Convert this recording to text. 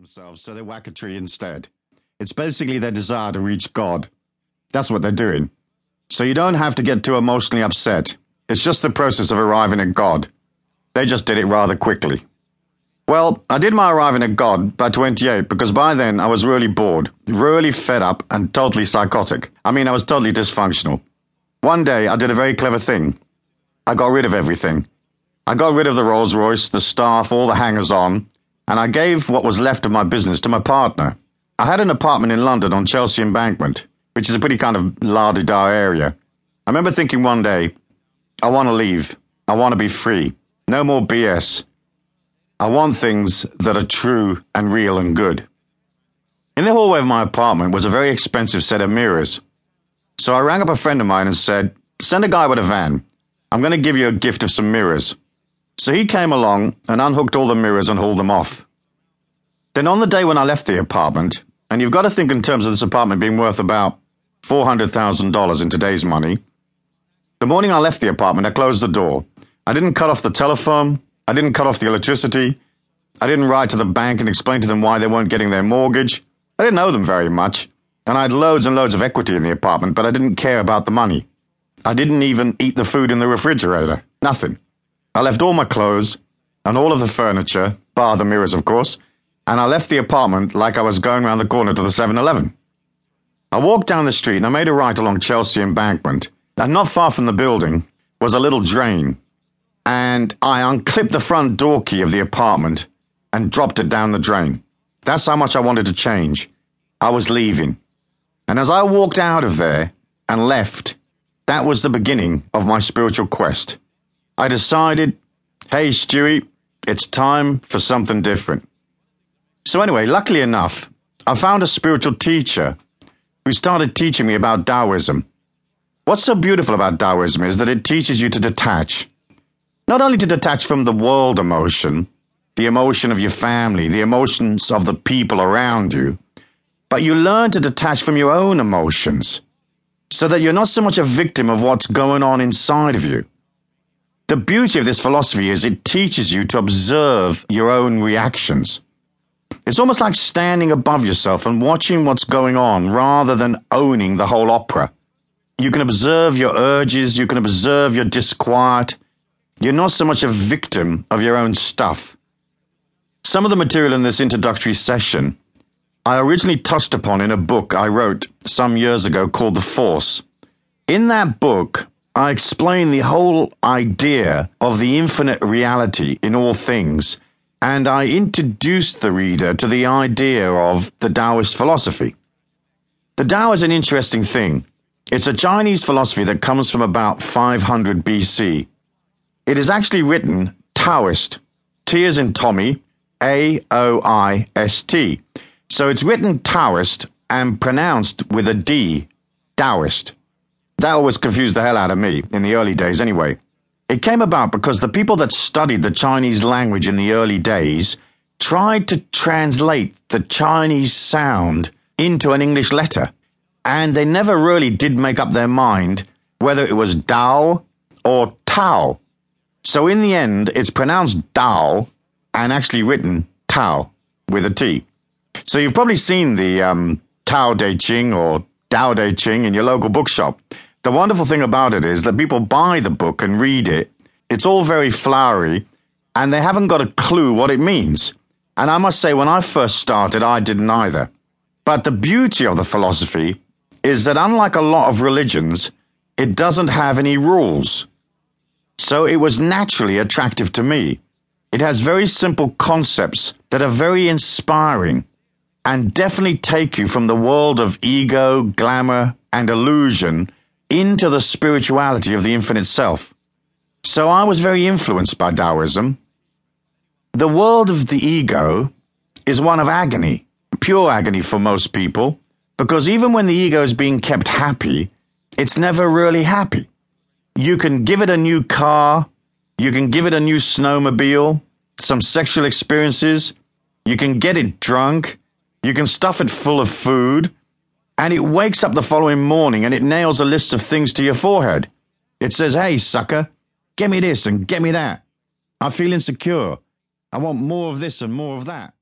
themselves, so they whack a tree instead. It's basically their desire to reach God. That's what they're doing. So you don't have to get too emotionally upset. It's just the process of arriving at God. They just did it rather quickly. Well, I did my arriving at God by 28 because by then I was really bored, really fed up, and totally psychotic. I mean, I was totally dysfunctional. One day I did a very clever thing. I got rid of everything. I got rid of the Rolls Royce, the staff, all the hangers on, and I gave what was left of my business to my partner. I had an apartment in London on Chelsea Embankment, which is a pretty kind of la di da area. I remember thinking one day, I want to leave. I want to be free. No more BS. I want things that are true and real and good. In the hallway of my apartment was a very expensive set of mirrors. So I rang up a friend of mine and said, Send a guy with a van. I'm going to give you a gift of some mirrors. So he came along and unhooked all the mirrors and hauled them off. Then on the day when I left the apartment, and you've got to think in terms of this apartment being worth about $400,000 in today's money, the morning I left the apartment, I closed the door. I didn't cut off the telephone. I didn't cut off the electricity. I didn't write to the bank and explain to them why they weren't getting their mortgage. I didn't owe them very much, and I had loads and loads of equity in the apartment, but I didn't care about the money. I didn't even eat the food in the refrigerator. Nothing. I left all my clothes and all of the furniture, bar the mirrors, of course, and I left the apartment like I was going round the corner to the 7 Eleven. I walked down the street and I made a right along Chelsea Embankment, and not far from the building was a little drain. And I unclipped the front door key of the apartment and dropped it down the drain. That's how much I wanted to change. I was leaving. And as I walked out of there and left, that was the beginning of my spiritual quest. I decided, hey, Stewie, it's time for something different. So, anyway, luckily enough, I found a spiritual teacher who started teaching me about Taoism. What's so beautiful about Taoism is that it teaches you to detach. Not only to detach from the world emotion, the emotion of your family, the emotions of the people around you, but you learn to detach from your own emotions so that you're not so much a victim of what's going on inside of you. The beauty of this philosophy is it teaches you to observe your own reactions. It's almost like standing above yourself and watching what's going on rather than owning the whole opera. You can observe your urges, you can observe your disquiet. You're not so much a victim of your own stuff. Some of the material in this introductory session I originally touched upon in a book I wrote some years ago called The Force. In that book, I explain the whole idea of the infinite reality in all things, and I introduce the reader to the idea of the Taoist philosophy. The Tao is an interesting thing. It's a Chinese philosophy that comes from about 500 BC. It is actually written Taoist. T in Tommy, A O I S T. So it's written Taoist and pronounced with a D, Taoist. That always confused the hell out of me, in the early days anyway. It came about because the people that studied the Chinese language in the early days tried to translate the Chinese sound into an English letter, and they never really did make up their mind whether it was Dao or Tao. So in the end, it's pronounced Dao and actually written Tao with a T. So you've probably seen the um, Tao Te Ching or Tao Te Ching in your local bookshop. The wonderful thing about it is that people buy the book and read it. It's all very flowery, and they haven't got a clue what it means. And I must say, when I first started, I didn't either. But the beauty of the philosophy is that, unlike a lot of religions, it doesn't have any rules. So it was naturally attractive to me. It has very simple concepts that are very inspiring and definitely take you from the world of ego, glamour, and illusion into the spirituality of the infinite self. So I was very influenced by Taoism. The world of the ego is one of agony, pure agony for most people, because even when the ego is being kept happy, it's never really happy. You can give it a new car, you can give it a new snowmobile, some sexual experiences, you can get it drunk, you can stuff it full of food, and it wakes up the following morning and it nails a list of things to your forehead. It says, Hey, sucker, get me this and get me that. I feel insecure. I want more of this and more of that.